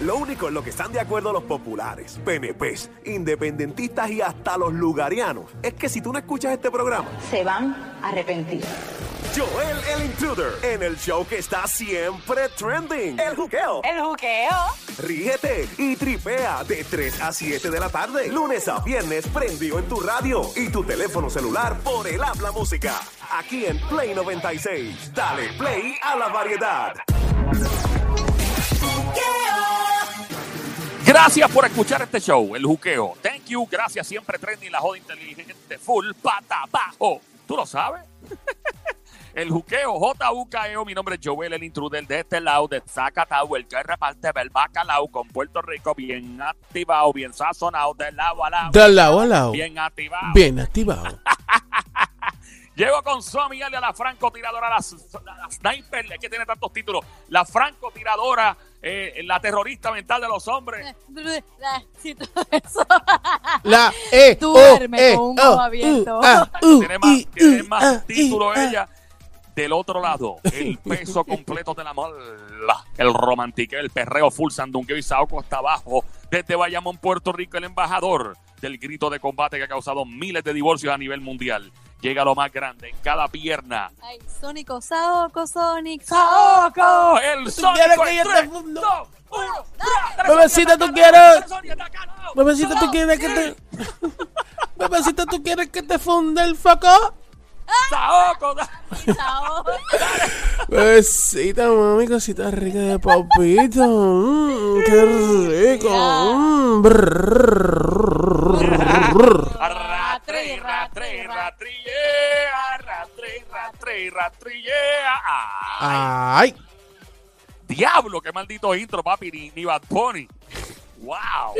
Lo único en lo que están de acuerdo los populares, PNPs, independentistas y hasta los lugarianos es que si tú no escuchas este programa, se van a arrepentir. Joel el Intruder en el show que está siempre trending. El juqueo. El juqueo. Ríete y tripea de 3 a 7 de la tarde. Lunes a viernes prendido en tu radio y tu teléfono celular por el habla música. Aquí en Play 96. Dale play a la variedad. Gracias por escuchar este show, El Juqueo. Thank you, gracias, siempre trending, la joda inteligente, full, pata, bajo. ¿Tú lo sabes? El juqueo, J-U-K-E-O, mi nombre es Joel, el intruder de este lado, de Zacatau, el que reparte el bacalao con Puerto Rico, bien activado, bien sazonado, del lado a lado. Del lado a lado. Bien activado. Bien activado. Llego con Somi y a la francotiradora, la, la, la sniper, que tiene tantos títulos, la francotiradora, eh, la terrorista mental de los hombres. Sí, todo eso. La E. Duerme O, con un E, ojo O, abierto. U, A, U, tiene más, I, tiene U, más A, títulos I, A. ella. Del otro lado, el peso completo de la mola, el romantique, el perreo full sandunqueo y saoco hasta abajo. Desde Bayamón, Puerto Rico, el embajador del grito de combate que ha causado miles de divorcios a nivel mundial. Llega lo más grande en cada pierna. Ay, Sónico, Saoco, Sonic, ¡Saoco! El quieres sónico que yo te fundo? dos. Bebecita, ¿tú quieres? Bebecita, ¿tú quieres que te... Bebecita, ¿tú quieres que te funde el foco? ¡Saoco! da- Saoco. Bebecita, mami, cosita rica de papito. Mm, qué rico. Mm, brrr. Arrastre, ratre, ratrillea, arrastre, ratre, ratrillea. ¡Ay! ¡Diablo! ¡Qué maldito intro, papi! Ni, ni Bad Bunny. ¡Wow!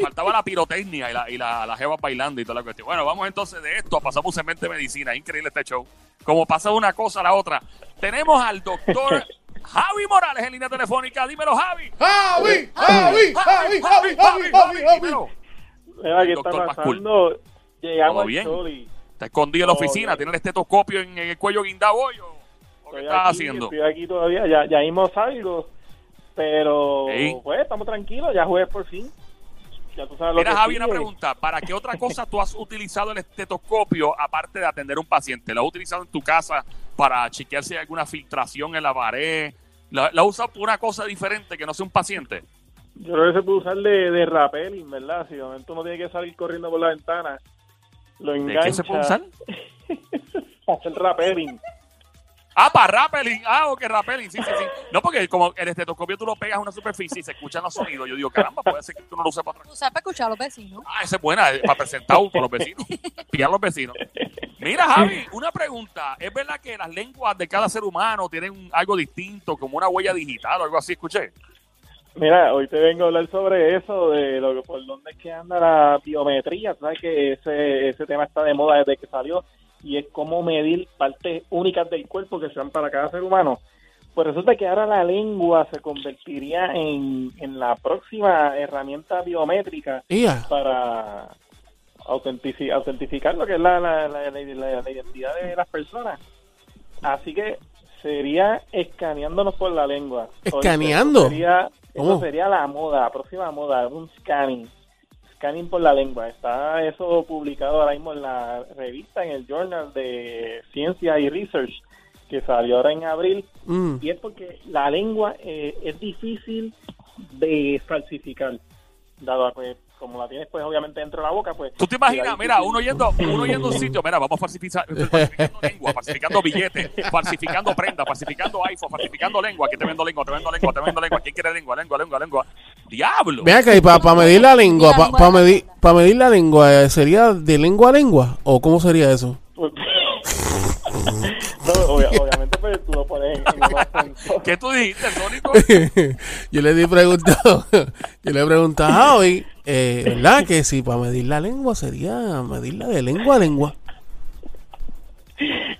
Faltaba la pirotecnia y la, y la, la jeva bailando y toda la cuestión. Bueno, vamos entonces de esto. Pasamos un cemento de medicina. Increíble este show. Como pasa de una cosa a la otra. Tenemos al doctor Javi Morales en línea telefónica. Dímelo, Javi. Javi, Javi, Javi, Javi, Javi, Javi, Javi. ¿qué está Doctor Pascual. pasando? Llegamos ¿Todo bien? Está escondido en la oficina. bien. Tiene el estetoscopio en, el cuello guindado hoy, ¿o- ¿Qué estás aquí, haciendo? Estoy aquí todavía, ya, ya mismo salgo. Pero, Sí. pues, estamos tranquilos, ya jugué por fin. Ya tú sabes lo Mira, que Javi, una pregunta. ¿Para qué otra cosa tú has utilizado el estetoscopio aparte de atender a un paciente? ¿Lo has utilizado en tu casa para chequear si hay alguna filtración en la pared? ¿Lo, lo has usado por una cosa diferente que no sea un paciente? Yo creo que se puede usar de, de rappelling, ¿verdad? Si de momento uno tiene que salir corriendo por la ventana, lo ¿De engancha. qué se puede usar? Hacer rappelling. Ah, para rappelling. Ah, ok, rappelling. Sí, sí, sí. No, porque como el estetoscopio tú lo pegas a una superficie y se escuchan los sonidos. Yo digo, caramba, puede ser que tú no lo uses para otra cosa. Para escuchar a los vecinos. Ah, esa es buena, eh, para presentar con los vecinos. Pillar a los vecinos. Mira, Javi, una pregunta. ¿Es verdad que las lenguas de cada ser humano tienen algo distinto, como una huella digital o algo así? Escuché. Mira, hoy te vengo a hablar sobre eso, de lo que por dónde es que anda la biometría. Sabes que ese, ese tema está de moda desde que salió y es cómo medir partes únicas del cuerpo que sean para cada ser humano. Pues resulta que ahora la lengua se convertiría en, en la próxima herramienta biométrica para autentici- autentificar lo que es la, la, la- la- identidad de las personas. Así que sería escaneándonos por la lengua. ¿Escaneando? Sería. Eso sería la moda, la próxima moda, un scanning. Scanning por la lengua. Está eso publicado ahora mismo en la revista, en el Journal de Ciencia y Research, que salió ahora en abril. Mm. Y es porque la lengua eh, es difícil de falsificar. Dado a que, como la tienes, pues obviamente dentro de la boca, pues. ¿Tú te imaginas? Mira, uno yendo, uno yendo a un sitio, mira, vamos falsificando lengua, falsificando billetes, falsificando prendas, falsificando iPhone, falsificando lengua. Aquí te vendo lengua, te vendo lengua, te vendo lengua. ¿Quién quiere lengua, lengua, lengua, lengua? ¡Diablo! Acá, y para medir la lengua, para la medir, pa medir la lengua, eh, ¿sería de lengua a lengua? ¿O cómo sería eso? Pues- no, obvia- obviamente, pues tú lo pones en, en. ¿Qué tú dijiste, Sónico? yo le di preguntado, yo le he preguntado Javi, eh, ¿verdad? Que si para medir la lengua sería medirla de lengua a lengua.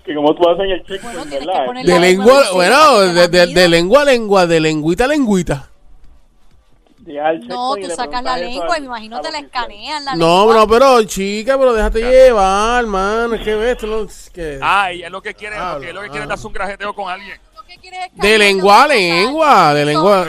que como tú haces en el checkpoint, Bueno, tienes que ¿verdad? poner De La lengua, lengua bueno, de- de, de- lengua a lengua, de lengüita a lengüita. No, tú sacas la lengua y al- me imagino te la escanean la No, lengua. no, pero chica, pero déjate llevar, hermano. Es que ves, tú no- es que- Ah, ella es lo que quiere, Habla, lo que, lo que quiere es habla. darse un grajeteo con alguien. ¿Tú qué quieres De lengua a lengua, de lengua.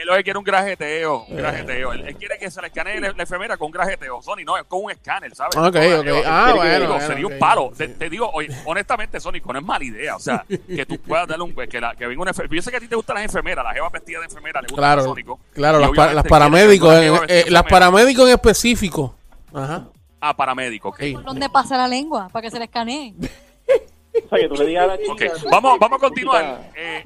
Él lo que quiere un grajeteo, Eh. un grajeteo. Él, él quiere que se le escanee la, la efemera con un grajeteo. Sony, no, es con un escáner, ¿sabes? Ok, ok. Ah, Digo, bueno, bueno, sería un palo. Te, te digo, oye, honestamente, Sónico, no es mala idea. O sea, que tú puedas darle un. Que, la, que venga una enfermera. Yo sé que a ti te gustan las enfermeras, las jevas vestidas de enfermera, le gustan Claro, Sónico. claro, las, pa- las paramédicos, en- eh, las enfermera. paramédicos en específico. Ajá. Ah, paramédico, ok. ¿Por dónde pasa la lengua? Para que se le escanee. O sea, que tú le digas a la Ok, chica... vamos, vamos a continuar. Eh,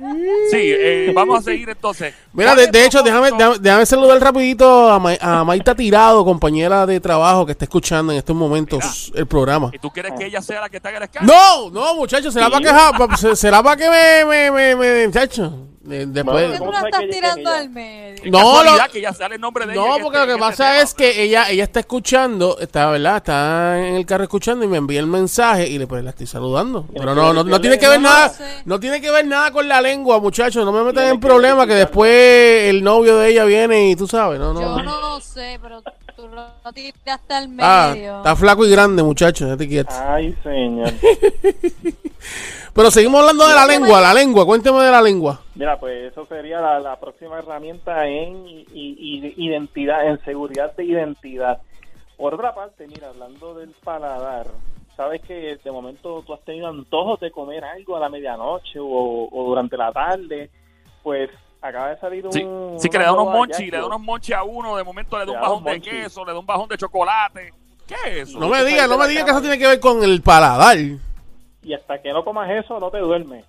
sí, eh, vamos a seguir entonces. Mira, ¿Cuál de, hecho, déjame, déjame, déjame saludar rapidito a, Ma- a Maita Tirado, compañera de trabajo que está escuchando en estos momentos el programa. ¿Y tú quieres que ella sea la que te haga el escáner? No, no, muchachos, será para que, será para que me, me, me, me- muchacho. De- ¿Por después. qué tú ¿Cómo la estás tirando al medio? No, lo- que ya sale el nombre de ella. No, porque este- lo en que este pasa tema. es que ella, ella está escuchando, está, ¿verdad? Está en el carro escuchando y me envía el mensaje y le pues la estoy saludando. Pero no, no, no tiene que ver No nada, no tiene que ver nada con la lengua, muchachos. No me metan Tiene en problemas que después el novio de ella viene y tú sabes, no, Yo no. no sé, pero tú lo tiraste al Ah, medio. está flaco y grande, muchachos, ya te quieres. Ay, señor. Pero seguimos hablando de la lengua, la lengua, cuénteme de la lengua. Mira, pues eso sería la, la próxima herramienta en identidad, en seguridad de identidad. Por otra parte, mira, hablando del paladar, sabes que de momento tú has tenido antojos de comer algo a la medianoche o, o durante la tarde, pues acaba de salir un... Sí, sí que le da unos monchis, le da unos monchis a uno, de momento le da un bajón de queso, le da un bajón de chocolate. ¿Qué es eso? No me digas, no me digas que eso tiene que ver con el paladar. Y hasta que no comas eso, no te duermes.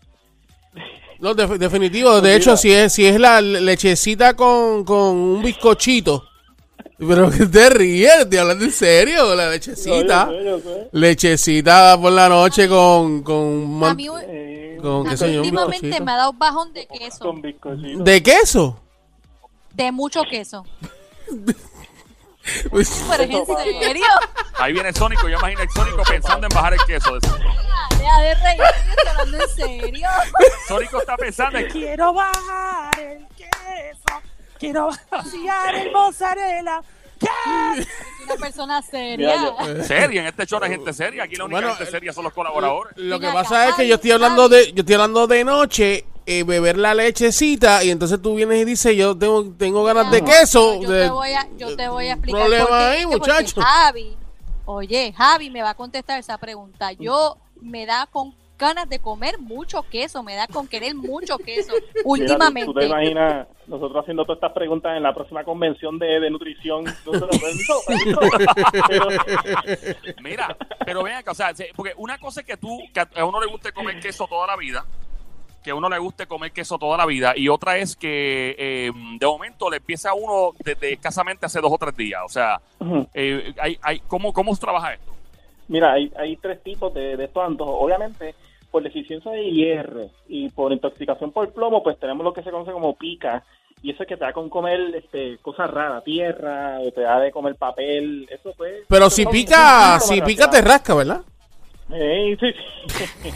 No, de- definitivo. De hecho, si es, si es la lechecita con, con un bizcochito. Pero que te ríes, estoy hablando en serio, la lechecita. No, yo sé, yo sé. Lechecita por la noche con, con, A man- mí, Eh, con a qué mí sé yo, un últimamente bizcochito. me ha dado bajón de queso. con bizcochito. ¿De queso? De mucho queso. Pues, Pero en serio. Ahí viene el Sónico, yo imagino el Sónico pensando en bajar el queso. Deja de reír, estoy hablando en serio. Sónico está pensando en Quiero bajar el queso. Quiero vaciar el mozzarella. Es una persona seria. Seria, en este show hay gente seria, aquí la única Bueno, gente seria son los colaboradores. Lo que pasa es que yo estoy hablando de, yo estoy hablando de noche, eh, beber la lechecita y entonces tú vienes y dices yo tengo, tengo ganas de No, queso. Yo de- te voy a, yo te voy a explicar problema por qué, ahí, muchacho. Javi, oye, Javi me va a contestar esa pregunta. Yo me da con ganas de comer mucho queso, me da con querer mucho queso Mira, tú- últimamente. ¿Tú te imaginas nosotros haciendo todas estas preguntas en la próxima convención de, de nutrición? Nosotros, permiso, permiso. Pero- Mira, pero vean acá, o sea, se- porque una cosa es que tú, que a uno le guste comer queso toda la vida, que a uno le guste comer queso toda la vida, y otra es que eh, de momento le empieza a uno desde escasamente hace dos o tres días. O sea, eh, hay, hay, ¿cómo, ¿cómo se trabaja esto? Mira, hay, hay tres tipos de, de estos antojos. Obviamente, por deficiencia de hierro y por intoxicación por plomo, pues tenemos lo que se conoce como pica. Y eso es que te da con comer este, cosas raras, tierra, o te da de comer papel. Eso pues. Pero si pica, si pica te rasca, ¿verdad? Eh, sí, sí.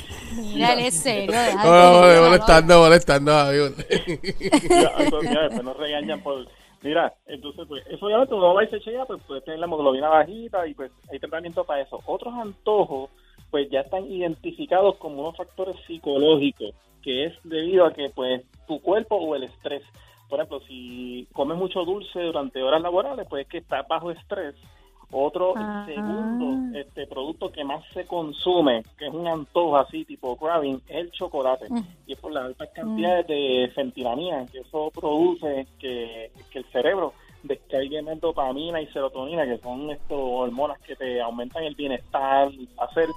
Mira, es serio, Oh, reírse, molestando, molestando. Mira, eso, mira, después nos regañan por... Mira, entonces, pues, eso obviamente uno va y se chequea, pues puede tener la hemoglobina bajita y pues hay tratamiento para eso. Otros antojos, pues ya están identificados como unos factores psicológicos, que es debido a que, pues, tu cuerpo o el estrés. Por ejemplo, si comes mucho dulce durante horas laborales, pues es que estás bajo estrés. Otro segundo este producto que más se consume, que es un antojo así tipo craving, es el chocolate. Mm. Y es por las altas cantidades de fentilanina que eso produce que, que el cerebro descargue más dopamina y serotonina, que son estos hormonas que te aumentan el bienestar, el placer.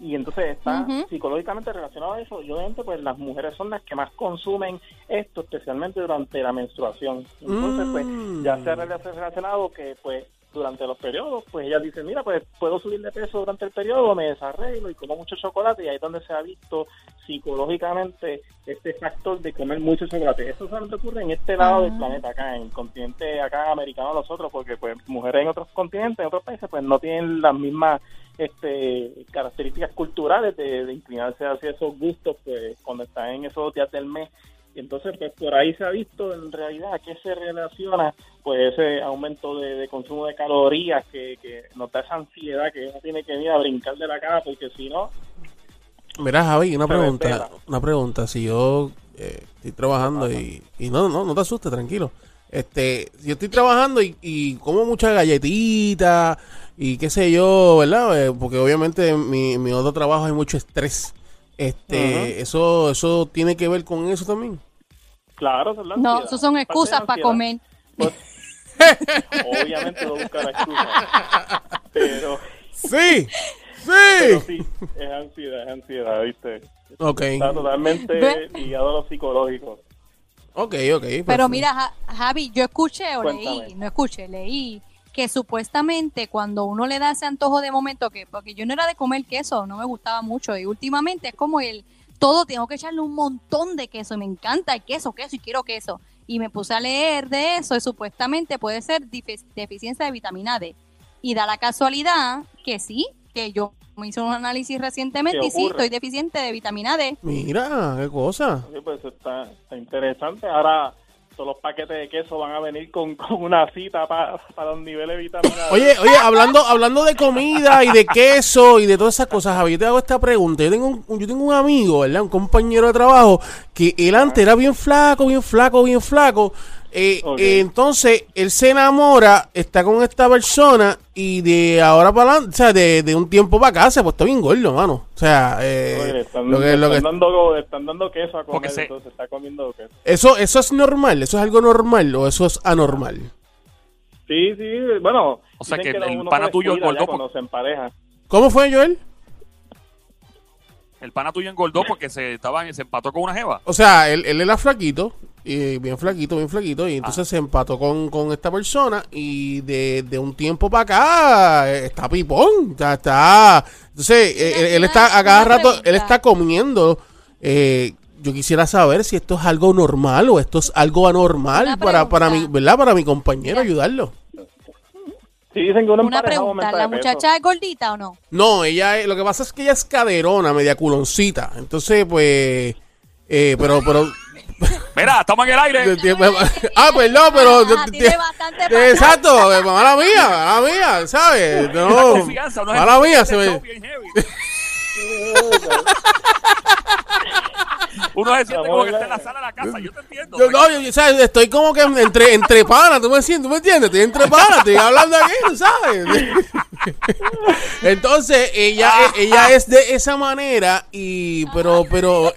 Y entonces está psicológicamente relacionado a eso. Y obviamente, pues las mujeres son las que más consumen esto, especialmente durante la menstruación. Entonces, Mm. pues ya se ha relacionado que, pues, durante los periodos, pues ellas dicen, mira, pues puedo subir de peso durante el periodo, me desarreglo y como mucho chocolate, y ahí es donde se ha visto psicológicamente este factor de comer mucho chocolate. Eso solamente ocurre en este lado del planeta, acá, en el continente acá americano nosotros, porque pues mujeres en otros continentes, en otros países, pues no tienen las mismas este, características culturales de, de inclinarse hacia esos gustos pues cuando están en esos días del mes y entonces pues por ahí se ha visto en realidad a qué se relaciona pues ese aumento de, de consumo de calorías que, que nos da esa ansiedad que uno tiene que ir a brincar de la cama porque si no Mira, Javi, una pregunta, una pregunta. Si yo eh, estoy trabajando y, y no, no, no te asustes, tranquilo. Este, yo estoy trabajando y, y como muchas galletitas y qué sé yo, ¿verdad? Eh, porque obviamente en mi, en mi otro trabajo hay mucho estrés. Este, eso, eso tiene que ver con eso también. Claro, la No, eso son excusas para comer. Pues, obviamente no buscar excusas. Pero, Sí, pero sí. sí, es ansiedad, es ansiedad, ¿viste? Ok, Está totalmente ligado a lo psicológico. Ok, ok. Pero perfecto. mira, Ja- Javi, yo escuché o Cuéntame. leí, no escuché, leí que supuestamente cuando uno le da ese antojo de momento, que porque yo no era de comer queso, no me gustaba mucho, y últimamente es como el todo tengo que echarle un montón de queso, y me encanta el queso, queso y quiero queso. Y me puse a leer de eso y supuestamente puede ser deficiencia de vitamina D. Y da la casualidad que sí, que yo me hice un análisis recientemente ¿Qué y sí, estoy deficiente de vitamina D. Mira, qué cosa. Sí, pues está, está interesante. Ahora todos los paquetes de queso van a venir con, con una cita para los niveles de vitamina D. Oye, oye, hablando, hablando de comida y de queso y de todas esas cosas, Javi, yo te hago esta pregunta. Yo tengo un, yo tengo un amigo, ¿verdad? Un compañero de trabajo que él antes era bien flaco, bien flaco, bien flaco. Eh, eh, entonces, él se enamora, está con esta persona y de ahora para adelante, o sea, de, de un tiempo para acá se ha puesto bien gordo, mano. O sea, eh, Oye, están, lo que, que- dando, le están dando queso a Porque comer, se- entonces está comiendo queso. eso, eso es normal, eso es algo normal o eso es anormal. Sí, sí, bueno. O sea que el pana tuyo engordó cuando se empareja. ¿Cómo fue, Joel? El pana tuyo engordó porque se estaba se empató con una jeva. O sea, él, él era flaquito, y bien flaquito, bien flaquito, y entonces se empató con, con esta persona y de, de un tiempo para acá eh, está pipón, ya está. Entonces, eh, él, está a cada rato, él está comiendo. eh, yo quisiera saber si esto es algo normal o esto es algo anormal para, para mi. ¿verdad? Para mi compañero Mira. ayudarlo. Sí, dicen que uno Una pregunta, ¿la muchacha es gordita o no? No, ella, es- lo que pasa es que ella es caderona, media culoncita. Entonces, pues, eh, pero, pero, Mira, estamos en el aire. ah, perdón, pero. Ah, tiene bastante Exacto, eh, mala mía, mala mía, ¿sabes? No, es mala mía, se me. Uno se siente como que está en la sala de la casa. Yo te entiendo. Yo, no, yo, yo, ¿sabes? Estoy como que entre, entre panas, ¿tú me entiendes? ¿Tú me entiendes? Estoy entre panas, estoy hablando aquí, ¿tú ¿sabes? Entonces, ella, ella es de esa manera, y, pero, pero,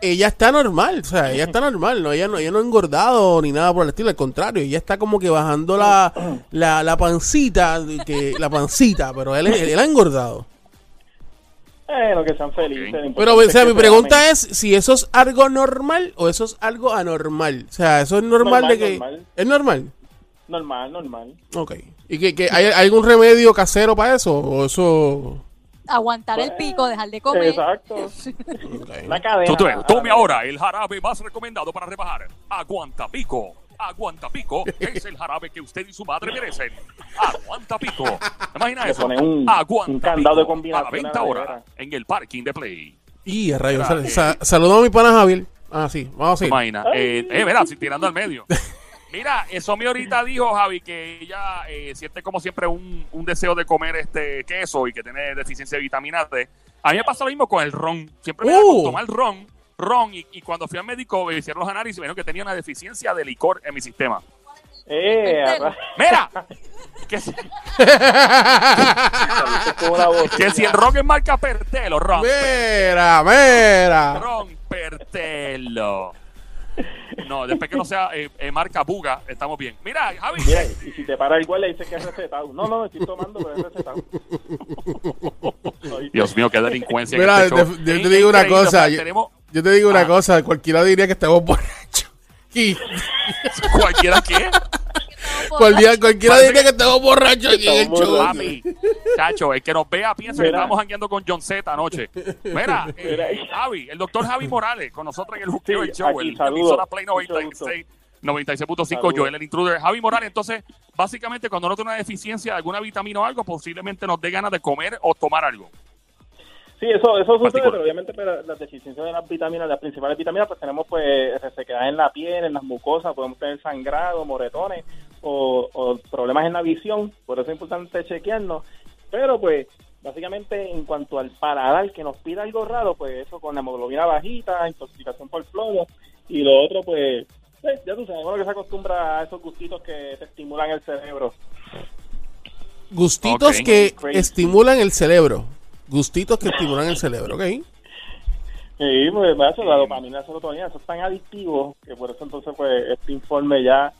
ella está normal, o sea, ella está normal, no, ella no, ella no ha engordado ni nada por el estilo, al contrario, ella está como que bajando la, la, la pancita, que, la pancita, pero él, él ha engordado. Bueno, que sean felices. Pero, o sea, mi se pregunta es si eso es algo normal o eso es algo anormal. O sea, eso es normal, Normal, de que... normal. ¿Es normal? Normal, normal. Ok. ¿Y que, que hay, hay algún remedio casero para eso? ¿O eso...? Aguantar el pico, dejar de comer. Exacto. La cadena. Tú, tú, tome ahora el jarabe más recomendado para rebajar. Aguanta pico. Aguanta pico es el jarabe que usted y su madre merecen. Aguanta pico. ¿Te imaginas Le eso? un- Aguanta un candado de Pico, combinación A la venta ahora en el parking de Play. Y a rayos. Mira, Sa- eh. sa- saludo a mi pana Javier. Ah, sí. Vamos a ¿Te seguir. imaginas? Eh, eh, si tirando al medio. Mira, eso me ahorita dijo Javi que ella eh, siente como siempre un, un deseo de comer este queso y que tiene deficiencia de vitamina D. A mí me pasa lo mismo con el ron. Siempre me da Uh. con tomar ron, ron y, y cuando fui al médico me hicieron los análisis y me dijeron que tenía una deficiencia de licor en mi sistema. Eh, Mira, que si, que si el ron es marca Pertelo, ron, Mira, mira. ron Pertelo. No, después que no sea eh, eh, marca Buga, estamos bien. Mira, Javi, Mira, y si te para el guardia dice que es recetado. No, no, estoy tomando, pero es recetado. Dios mío, qué delincuencia. en Mira, este te- yo te digo una cosa. Yo, tenemos yo te digo una Ah. cosa. Cualquiera diría que estamos borrachos. Cualquiera que cualquiera, cualquiera diría que estamos borrachos aquí en el show. Papi, chacho, el que nos vea piensa que estamos jangueando con John Z anoche. Mira, eh, Mira. Javi, el doctor Javi Morales, con nosotros en el Juqueo Sí, el Show, aquí, el emisora Play Mucho 96, 96.5, Saludos. Joel, el intruder. Javi Morales, entonces, básicamente, cuando uno tiene una deficiencia de alguna vitamina o algo, posiblemente nos dé ganas de comer o tomar algo. Sí, eso, eso sucede, Particular. pero obviamente pero las deficiencias de las vitaminas, las principales vitaminas, pues tenemos pues resequedad en la piel, en las mucosas, podemos tener sangrado, moretones o, o problemas en la visión, por eso es importante chequearnos. Pero pues básicamente en cuanto al paladar que nos pida algo raro, pues eso con la hemoglobina bajita, intoxicación por plomo y lo otro pues Sí, ya tú sabes, uno que se acostumbra a esos gustitos que te estimulan el cerebro. Gustitos que Crazy. estimulan el cerebro. Gustitos que estimulan el cerebro, ¿ok? Sí, pues me hace la dopamina, la serotonina, eso es tan adictivo que por eso entonces pues este informe ya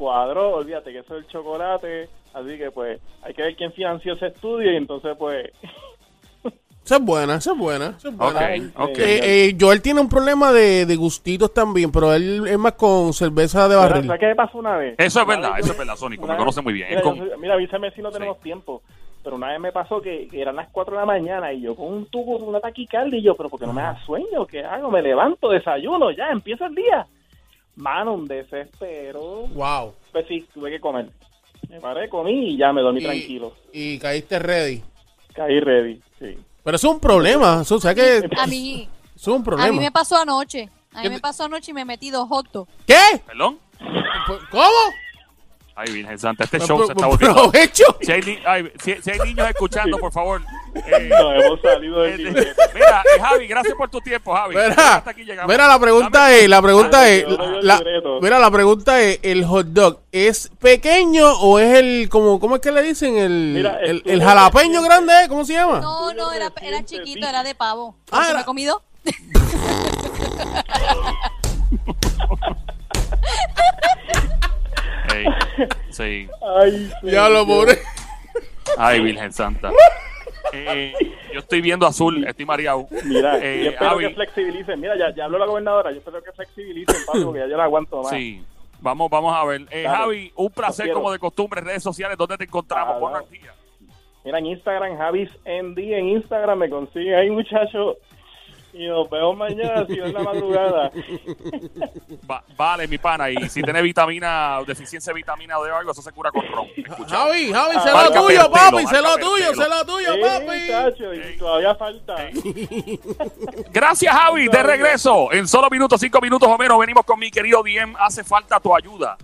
cuadró, olvídate que eso es el chocolate, así que pues hay que ver quién financió ese estudio y entonces pues Esa es buena, esa es buena. Esa es buena. Ok, ok. Eh, eh, Joel tiene un problema de, de gustitos también, pero él es más con cerveza de barril. ¿Sabes qué me pasó una vez? Eso es verdad, vez eso es verdad, Sónico, me vez- conoce muy bien. Mira, soy- avísame si no Sí. tenemos tiempo. Pero una vez me pasó que, que eran las 4 de la mañana y yo con un tubo, una taquicardia y yo, pero porque no me da sueño? ¿Qué hago? Me levanto, desayuno, ya, empieza el día. Mano, un desespero. Wow. Pues sí, tuve que comer. Me paré, comí y ya me dormí Y- tranquilo. Y caíste ready. Caí ready, sí. Pero es un problema. Eso, o sea que A mí, es un a problema. mí me pasó anoche. A ¿Qué mí me pasó anoche y me metí dos hot dogs. ¿Qué? ¿Perdón? ¿Cómo? Ay, Virgen Santa, este Pro- show se está volviendo. si hay niños escuchando, por favor. Eh, Nos hemos salido del eh, mira, eh, Javi, gracias por tu tiempo, Javi. Mira, Hasta aquí llegamos. mira, la pregunta Dame- es, la pregunta es, el la- mira, la pregunta es, ¿el hot dog es pequeño o es el, como, cómo es que le dicen? El, Mira, el, estuvo el jalapeño grande, ¿eh? ¿cómo se llama? No, no, era, era chiquito, era de pavo. Ah, ¿Por qué era- me he comido? Ey, sí. Ay, Ya lo pobre. Ay, Virgen Santa. Eh, yo estoy viendo azul, estoy mareado. Mira, Eh, yo espero que flexibilicen. Mira, ya, ya habló la gobernadora. Yo espero que flexibilicen, Pablo, porque ya yo la aguanto más. Sí. Vamos, vamos a ver. Eh. Javi, un placer como de costumbre, redes sociales, ¿dónde te encontramos? Ah, no. al día. Mira, en Instagram, Javis en Instagram me consigue ahí, muchacho. Y nos vemos mañana, si es la madrugada. Va- vale, mi pana. Y si tiene vitamina, deficiencia de vitamina D o algo, eso se cura con ron. Escucha. Javi, Javi, sé Marca lo tuyo, papi, sé lo tuyo, sé lo tuyo, Sí, papi. muchacho, y todavía falta. Gracias, Javi. De regreso. En solo minutos, cinco minutos o menos, venimos con mi querido Diem. Hace falta tu ayuda.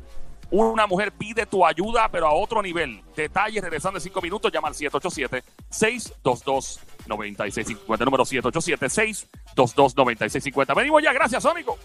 Una mujer pide tu ayuda, pero a otro nivel. Detalles regresando en 5 minutos. Llama al 787-622-9650. Número 787-622-9650. Venimos ya. Gracias, Sónico.